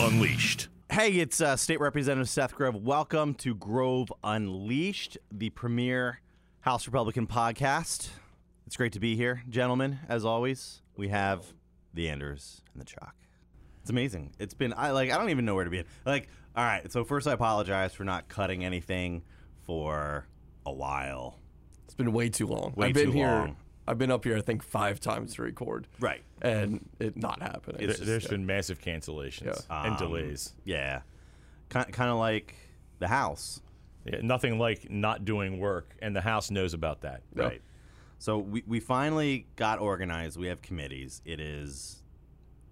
Unleashed. Hey, it's uh, State Representative Seth Grove. Welcome to Grove Unleashed, the premier House Republican podcast. It's great to be here, gentlemen. As always, we have the Anders and the Chalk. It's amazing. It's been I like I don't even know where to begin. Like, all right. So first, I apologize for not cutting anything for a while. It's been way too long. Way I've been too here. long. I've been up here, I think, five times to record. Right. And it not happening. There, It's just- has been massive cancellations Yeah. and Um, delays. Yeah. Kind kind of like the House. Yeah, nothing like not doing work, and the House knows about that. Yeah. Right. So we, we finally got organized. We have committees. It is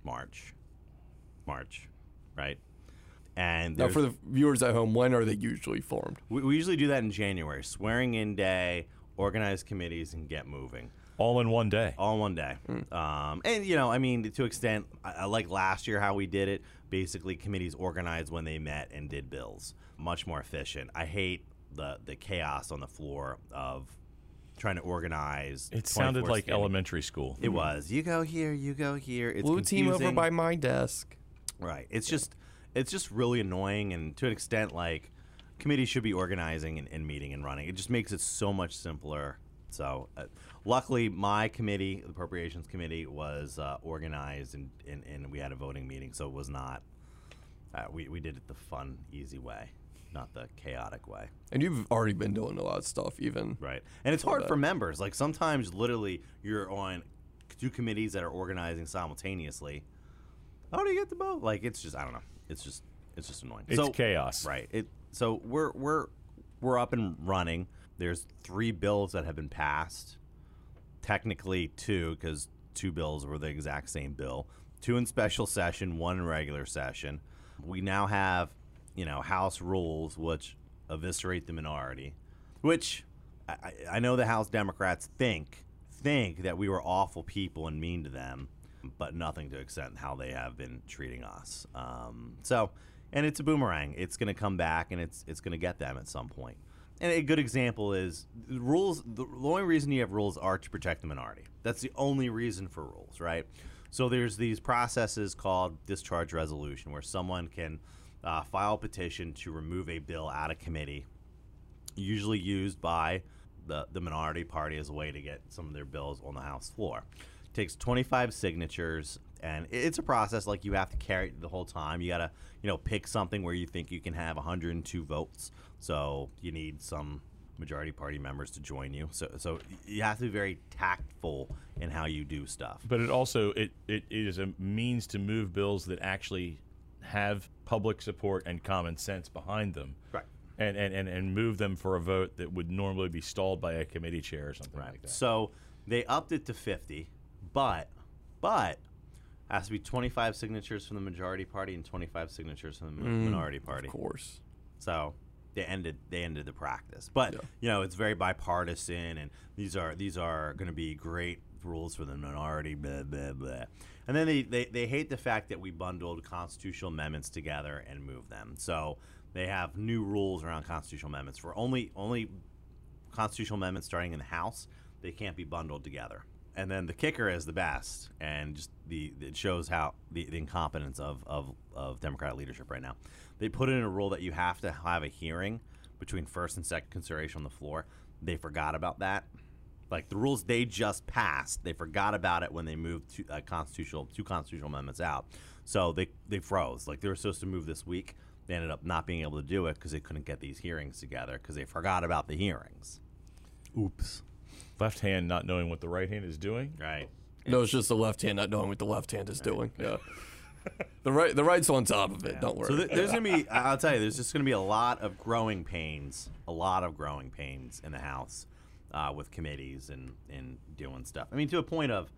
March. March, right? And now, for the viewers at home, when are they usually formed? we, we usually do that in January. Swearing in day, organize committees, and get moving. All in one day. All in one day. Um, and, you know, I mean, to extent, I, I like last year how we did it. Basically, committees organized when they met and did bills. Much more efficient. I hate the, the chaos on the floor of trying to organize. It sounded like standing- elementary school. It was. You go here, you go here. It's a Blue team over by my desk. Right. It's just it's just really annoying and to an extent like committees should be organizing and, and meeting and running. It just makes it so much simpler. So uh, luckily my committee, the appropriations committee was uh, organized and, and, and we had a voting meeting so it was not uh, we, we did it the fun easy way, not the chaotic way. And you've already been doing a lot of stuff, even. Right. And it's hard that. for members. Like sometimes literally you're on two committees that are organizing simultaneously. How do you get the vote? Like it's just I don't know. It's just it's just annoying. It's chaos. Right. It so we're we're we're up and running. There's three bills that have been passed. Technically two because two bills were the exact same bill. Two in special session, one in regular session. We now have, you know, House rules which eviscerate the minority, which I, I- know the House Democrats think think that we were awful people and mean to them, but nothing to extent how they have been treating us. Um, so, and it's a boomerang. It's going to come back, and it's it's going to get them at some point. And a good example is the rules. The, only reason you have rules are to protect the minority. That's the only reason for rules, right? So there's these processes called discharge resolution, where someone can uh, file a petition to remove a bill out of committee usually used by the, the minority party as a way to get some of their bills on the House floor. takes 25 signatures, and it's a process like you have to carry it the whole time. You got to, you know, pick something where you think you can have 102 votes. So you need some majority party members to join you. So, so you have to be very tactful in how you do stuff. But it also it, it is a means to move bills that actually have public support and common sense behind them. Right. And, and, and, and move them for a vote that would normally be stalled by a committee chair or something like that. So they upped it to 50, but but has to be 25 signatures from the majority party and 25 signatures from the mi- mm, minority party. Of course. So they ended they ended the practice. But Yeah. you know, it's very bipartisan and these are these are going to be great rules for the minority blah blah blah. And then they, they they hate the fact that we bundled constitutional amendments together and moved them. So they have new rules around constitutional amendments for only only constitutional amendments starting in the House, they can't be bundled together. And then the kicker is the best, and just the it shows how the, the incompetence of, of of Democratic leadership right now. They put in a rule that you have to have a hearing between first and second consideration on the floor. They forgot about that. Like the rules they just passed, they forgot about it when they moved two, uh, constitutional two constitutional amendments out. So they they froze. Like they were supposed to move this week. They ended up not being able to do it because they couldn't get these hearings together because they forgot about the hearings. Oops. Left hand not knowing what the right hand is doing. Right. No, it's just the left hand not knowing what the left hand is doing. Yeah. the right, the right's on top of it. Don't worry. So th- there's gonna be, I- I'll tell you, there's just gonna be a lot of growing pains, a lot of growing pains in the House uh, with committees and and doing stuff. I mean, to a point of,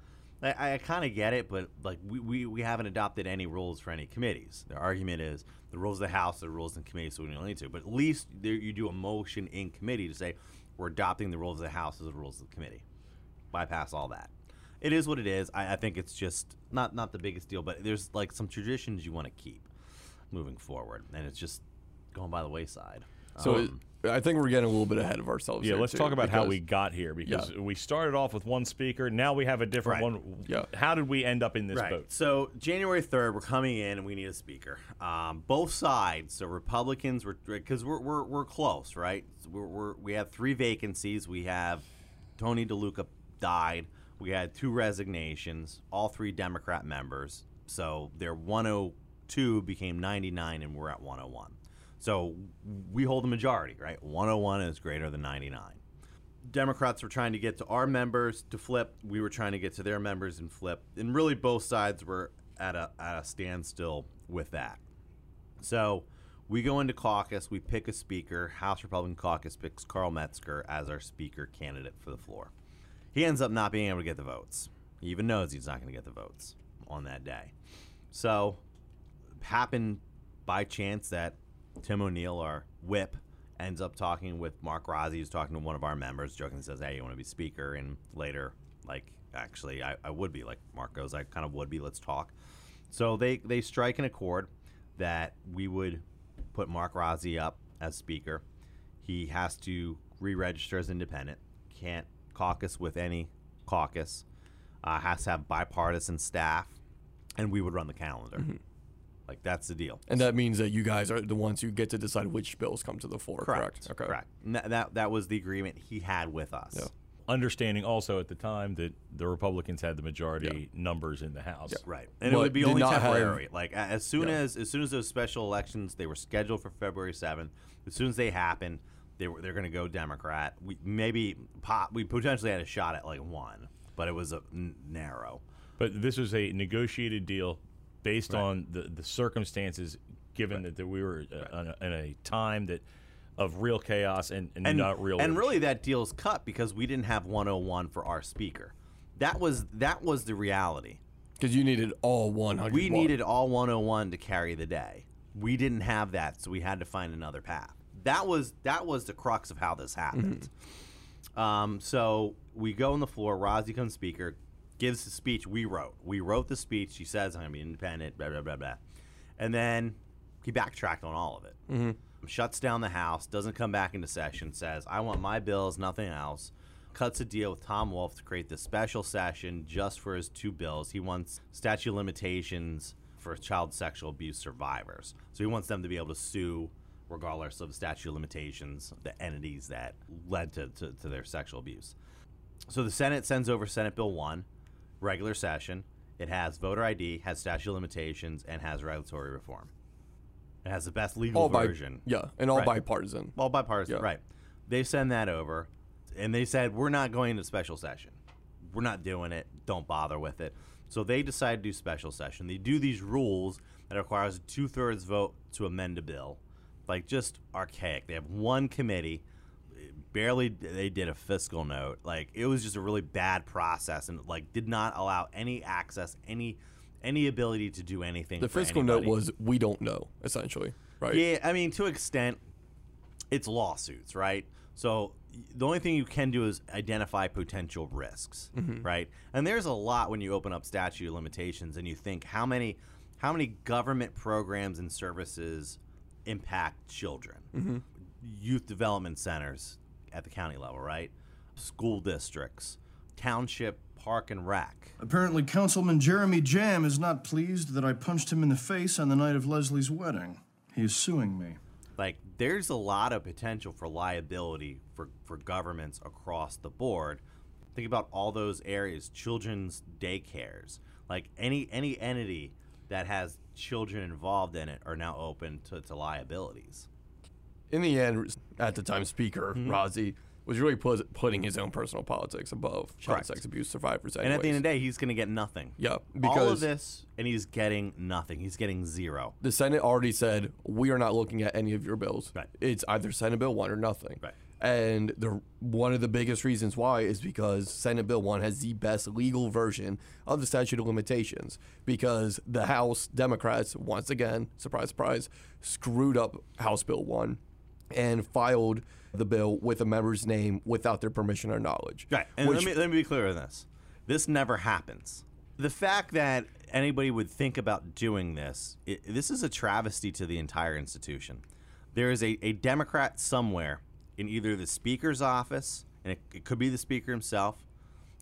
I, I kind of get it, but like we, we we haven't adopted any rules for any committees. The argument is the rules of the House, the rules in committee, so we don't need to. But at least there, you do a motion in committee to say we're adopting the rules of the House as the rules of the committee. Bypass all that. It is what it is. I, I think it's just not not the biggest deal, but there's like some traditions you want to keep moving forward, and it's just going by the wayside. So Um, I think we're getting a little bit ahead of ourselves. Yeah, here, let's too, talk about how we got here because Yeah. we started off with one speaker. Now we have a different Right. one. Yeah. How did we end up in this Right. boat? So January third, we're coming in, and we need a speaker. Um, both sides. So Republicans were because we're, we're we're close, right? So We're, we're we have three vacancies. We have Tony DeLuca died. We had two resignations. All three Democrat members. So their 102 became 99, and we're at 101. So we hold the majority, right? 101 is greater than 99. Democrats were trying to get to our members to flip. We were trying to get to their members and flip. And really, both sides were at a, at a standstill with that. So we go into caucus. We pick a speaker. House Republican caucus picks Carl Metzgar as our speaker candidate for the floor. He ends up not being able to get the votes. He even knows he's not going to get the votes on that day. So, happened by chance that Tim O'Neal, our whip, ends up talking with Mark Rozzi, who's talking to one of our members, joking, says, Hey, you want to be speaker? And later, like, actually, I, I would be. Like, Mark goes, I kind of would be. Let's talk. So they, they strike an accord that we would put Mark Rozzi up as speaker. He has to re register as independent, can't caucus with any caucus, uh, has to have bipartisan staff, and we would run the calendar. Like, that's the deal. And that means that you guys are the ones who get to decide which bills come to the floor. Correct. Correct. Correct. And that, that that was the agreement he had with us. Yeah. Understanding also at the time that the Republicans had the majority numbers in the House. Right. And But it would be only not have- temporary. like as soon Yeah. as as soon as those special elections they were scheduled for February 7th, as soon as they happened, they were they're going to go Democrat. We maybe pop, we potentially had a shot at like one, but it was a n- narrow. But this was a negotiated deal based on the, the circumstances, given that, that we were uh, in, a, in a time that of real chaos and, and, and not real. and order. really that deal's cut because we didn't have 101 for our speaker. That was that was the reality. Because you needed all 100. We needed all 101 to carry the day. We didn't have that, so we had to find another path. That was that was the crux of how this happened. Um, so we go on the floor. Rozzi comes speaker, gives the speech we wrote. We wrote the speech. She says, "I'm gonna be independent." Blah blah blah blah, and then he backtracked on all of it. Mm-hmm. Shuts down the House. Doesn't come back into session. Says, "I want my bills, nothing else." Cuts a deal with Tom Wolf to create this special session just for his two bills. He wants statute of limitations for child sexual abuse survivors. So he wants them to be able to sue regardless of statute of limitations, the entities that led to, to, to their sexual abuse. So the Senate sends over Senate Bill 1, regular session. It has voter ID, has statute of limitations, and has regulatory reform. It has the best legal all version. Yeah, and all Right. bipartisan. All bipartisan, Yeah. right. They send that over, and they said, We're not going to special session. We're not doing it. Don't bother with it. So they decide to do special session. They do these rules that requires a two thirds vote to amend a bill. Like, just archaic. They have one committee. Barely they did a fiscal note. Like, it was just a really bad process and, like, did not allow any access, any any ability to do anything. The fiscal note was we don't know, essentially. Right? Yeah, I mean, to extent, it's lawsuits, right? So the only thing you can do is identify potential risks, mm-hmm. right? And there's a lot when you open up statute of limitations and you think how many how many government programs and services impact children, mm-hmm. youth development centers at the county level, right? School districts, township park and rec. Apparently, Councilman Jeremy Jamm is not pleased that I punched him in the face on the night of Leslie's wedding. He is suing me. like there's a lot of potential for liability for, for governments across the board think about all those areas children's daycares like any any entity that has children involved in it are now open to, to liabilities In the end, at the time, Speaker Mm-hmm. Rozzi was really put, putting his own personal politics above child sex abuse survivors. and at the end of the day he's going to get nothing yeah, all of because this and he's getting nothing he's getting zero the Senate already said we are not looking at any of your bills. Right. It's either Senate Bill one or nothing. Right. And the one of the biggest reasons why is because Senate Bill one has the best legal version of the statute of limitations. Because the House Democrats once again, surprise, surprise, screwed up House Bill one and filed the bill with a member's name without their permission or knowledge. Right. And Which- let, me, let me be clear on this. This never happens. The fact that anybody would think about doing this, it, this is a travesty to the entire institution. there is a, a Democrat somewhere in either the Speaker's office, and it, it could be the Speaker himself,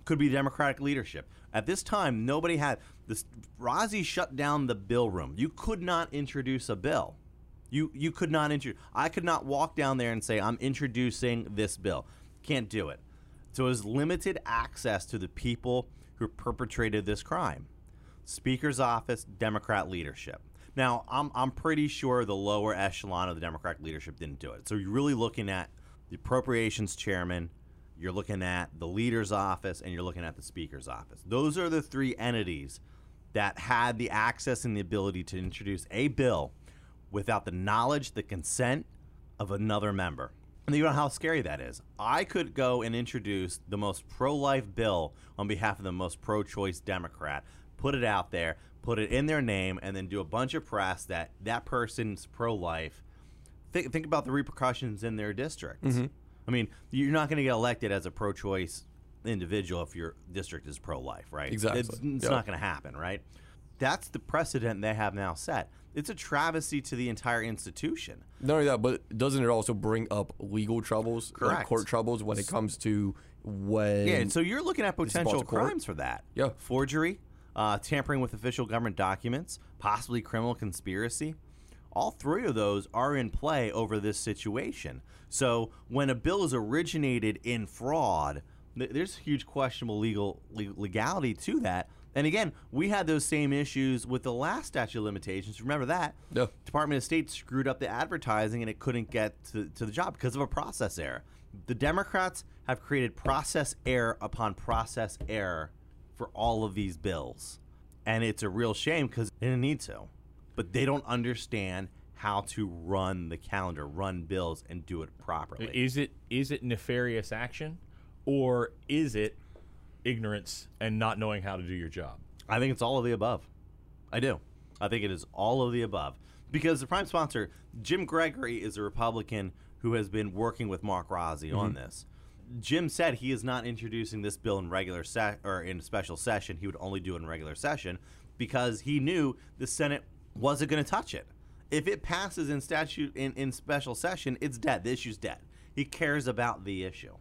could be Democratic leadership. At this time, nobody had this. Rozzi shut down the bill room. You could not introduce a bill. You you could not introduce. I could not walk down there and say I'm introducing this bill. Can't do it. So it was limited access to the people who perpetrated this crime. Speaker's office, Democrat leadership. Now, I'm, I'm pretty sure the lower echelon of the Democratic leadership didn't do it. So you're really looking at the appropriations chairman, you're looking at the leader's office, and you're looking at the speaker's office. Those are the three entities that had the access and the ability to introduce a bill without the knowledge, the consent of another member. And you know how scary that is. I could go and introduce the most pro life bill on behalf of the most pro choice Democrat, put it out there, put it in their name, and then do a bunch of press that that person's pro life. Think, think about the repercussions in their districts. Mm-hmm. I mean, you're not going to get elected as a pro choice individual if your district is pro life, right? Exactly. It's, it's Yeah. not going to happen, right? That's the precedent they have now set. It's a travesty to the entire institution. Not only that, but doesn't it also bring up legal troubles, like Correct. court troubles, when it comes to when? Yeah, and so you're looking at potential crimes for that. Yeah. Forgery, uh, tampering with official government documents, possibly criminal conspiracy. All three of those are in play over this situation. So when a bill is originated in fraud, th- there's huge questionable legal le- legality to that. And again, we had those same issues with the last statute of limitations. Remember that? Yeah. Department of State screwed up the advertising and it couldn't get to, to the job because of a process error. The Democrats have created process error upon process error for all of these bills. And it's a real shame because they didn't need to. But they don't understand how to run the calendar, run bills, and do it properly. Is it is it nefarious action, or is it ignorance and not knowing how to do your job? I think it's all of the above. I do. I think it is all of the above. Because the prime sponsor, Jim Gregory, is a Republican who has been working with Mark Rozzi on mm-hmm. this. Jim said he is not introducing this bill in regular se- or in special session. He would only do it in regular session because he knew the Senate wasn't going to touch it. If it passes in statute in, in special session, it's dead. The issue's dead. He cares about the issue.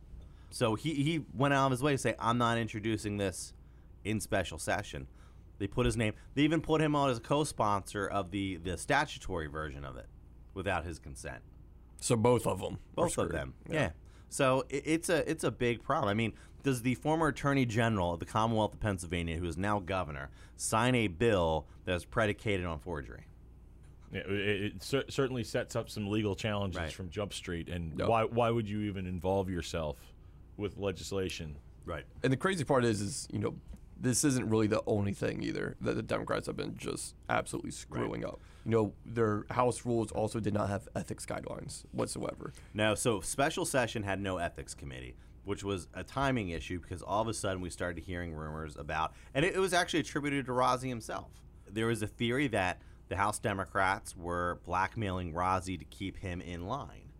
So he, he went out of his way to say, I'm not introducing this in special session. They put his name. They even put him on as a co-sponsor of the the statutory version of it, without his consent. So both of them. Both of screwed. them. Yeah. So it, it's a it's a big problem. I mean, does the former Attorney General of the Commonwealth of Pennsylvania, who is now governor, sign a bill that is predicated on forgery? Yeah, It, it cer- certainly sets up some legal challenges Right. from Jump Street. And Yep. why why would you even involve yourself with legislation? Right. And the crazy part is, is you know, this isn't really the only thing either that the Democrats have been just absolutely screwing up. You know, their House rules also did not have ethics guidelines whatsoever. No, so special session had no ethics committee, which was a timing issue because all of a sudden we started hearing rumors about, and it, it was actually attributed to Rozzi himself. There was a theory that the House Democrats were blackmailing Rozzi to keep him in line,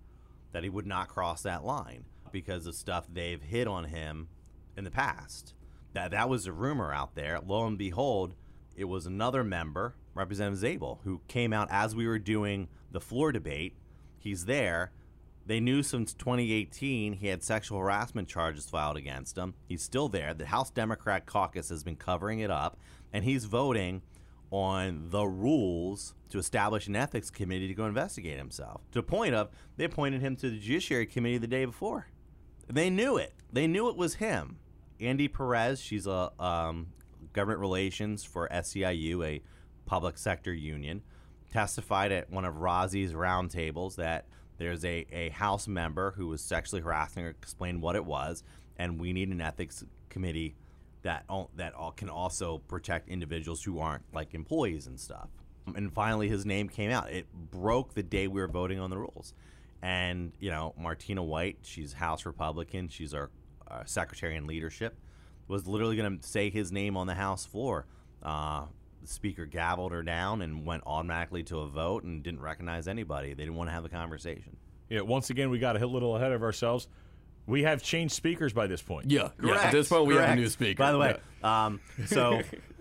that he would not cross that line because of stuff they've hit on him in the past. That that was a rumor out there. Lo and behold, it was another member, Representative Zabel, who came out as we were doing the floor debate. He's there. They knew since 2018 he had sexual harassment charges filed against him. He's still there. The House Democrat caucus has been covering it up, and he's voting on the rules to establish an ethics committee to go investigate himself. To the point of they appointed him to the Judiciary Committee the day before. They knew it. They knew it was him. Andy Perez, she's a um, government relations for SEIU, a public sector union, testified at one of Rozzi's roundtables that there's a, a House member who was sexually harassing her, explained what it was, and we need an ethics committee that all, that all can also protect individuals who aren't like employees and stuff. And finally, his name came out. It broke the day we were voting on the rules. And you know, Martina White, she's House Republican. She's our uh, secretary in leadership. Was literally going to say his name on the House floor. Uh, the speaker gavelled her down and went automatically to a vote and didn't recognize anybody. They didn't want to have a conversation. Yeah, once again, we got a little ahead of ourselves. We have changed speakers by this point. Yeah, yeah. At this point, we have a new speaker. By the way, Yeah. um, so M-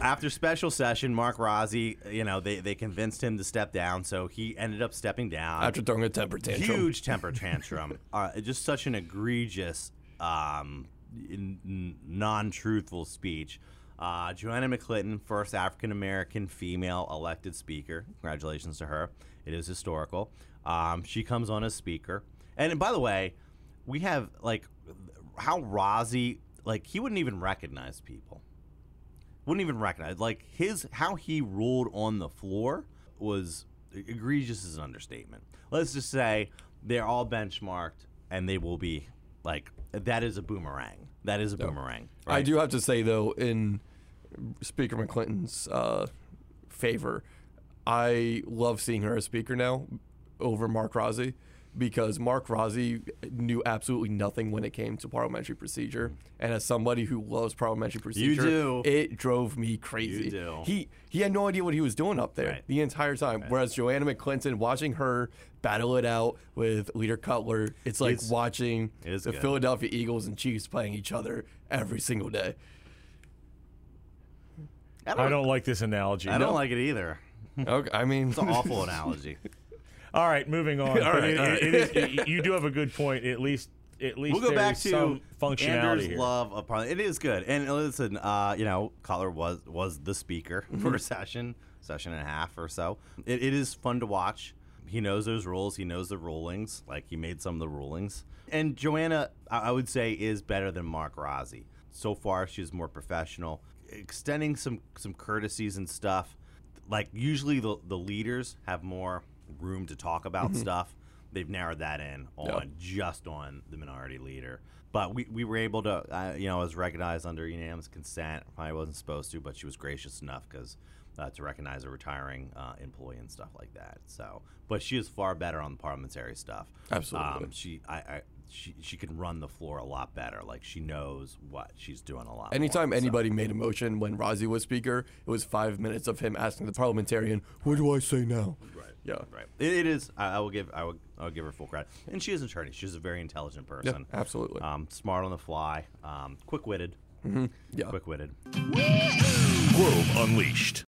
After special session, Mark Rozzi, you know, they, they convinced him to step down, so he ended up stepping down. After throwing a temper tantrum. Huge temper tantrum. uh, just such an egregious, um, n- n- non-truthful speech. Uh, Joanna McClinton, first African American female elected speaker. Congratulations to her. It is historical. Um, she comes on as speaker, and by the way, we have like how Rozzi like he wouldn't even recognize people. Wouldn't even recognize like his how he ruled on the floor was egregious is an understatement. Let's just say they're all benchmarked and they will be like that is a boomerang. That is a boomerang. I do have to say though, in Speaker McClinton's uh, favor, I love seeing her as speaker now over Mark Rozzi because Mark Rozzi knew absolutely nothing when it came to parliamentary procedure, mm. and as somebody who loves parliamentary procedure, you do. it drove me crazy. You do. He he had no idea what he was doing up there Right. the entire time. Whereas Joanna McClinton, watching her battle it out with Leader Cutler, it's like It's- watching it is the good. Philadelphia Eagles and Chiefs playing each other every single day. I don't like this analogy. I don't like it either. Okay, I mean, It's an awful analogy. All right, moving on. All right, it- all it- it is- you do have a good point. At least, at least We'll go back there's to some functionality Andrew's here. love of parliament. It is good, and listen, uh, you know, Cutler was was the speaker for a session, session and a half or so. It, it is fun to watch. He knows those rules. He knows the rulings. Like he made some of the rulings. And Joanna, I I would say, is better than Mark Rozzi. So far, she's more professional, extending some some courtesies and stuff. Like usually, the the leaders have more room to talk about stuff. They've narrowed that in on Yeah. just on the minority leader. But we, we were able to, uh, you know, it was recognized under unanimous consent. Probably wasn't supposed to, but she was gracious enough because uh, to recognize a retiring uh, employee and stuff like that. So, but she is far better on the parliamentary stuff. Absolutely. um, she I, I she she can run the floor a lot better. Like she knows what she's doing a lot. anytime more, so. anybody made a motion when Rozzi was speaker, it was five minutes of him asking the parliamentarian, "What do I say now?" Right. Yeah. Right. It, it is. I, I will give. I will. I'll give her full credit. And she is an attorney. She's a very intelligent Yeah, person. absolutely. Um, smart on the fly. Um, quick witted. yeah. Quick witted. Grove Unleashed.